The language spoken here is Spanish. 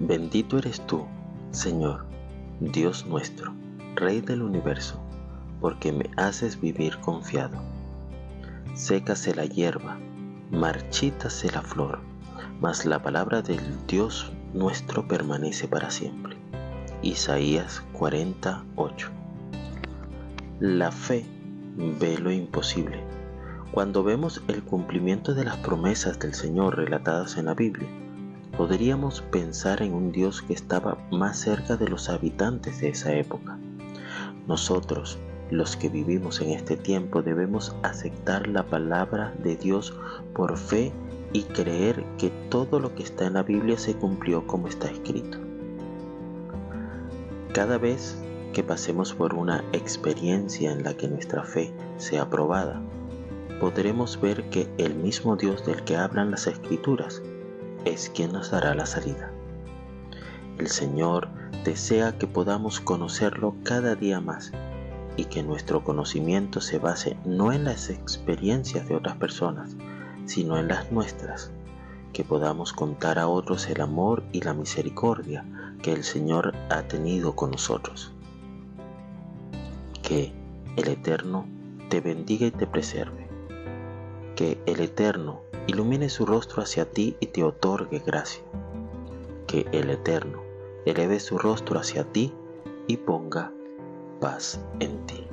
Bendito eres tú, Señor, Dios nuestro, Rey del universo, porque me haces vivir confiado. Sécase la hierba, marchítase la flor, mas la palabra del Dios nuestro permanece para siempre. Isaías 48 La fe ve lo imposible. Cuando vemos el cumplimiento de las promesas del Señor relatadas en la Biblia, podríamos pensar en un Dios que estaba más cerca de los habitantes de esa época. Nosotros, los que vivimos en este tiempo, debemos aceptar la palabra de Dios por fe y creer que todo lo que está en la Biblia se cumplió como está escrito. Cada vez que pasemos por una experiencia en la que nuestra fe sea probada, podremos ver que el mismo Dios del que hablan las escrituras es quien nos dará la salida. El Señor desea que podamos conocerlo cada día más y que nuestro conocimiento se base no en las experiencias de otras personas, sino en las nuestras, que podamos contar a otros el amor y la misericordia que el Señor ha tenido con nosotros. Que el Eterno te bendiga y te preserve. Que el Eterno ilumine su rostro hacia ti y te otorgue gracia. Que el Eterno eleve su rostro hacia ti y ponga paz en ti.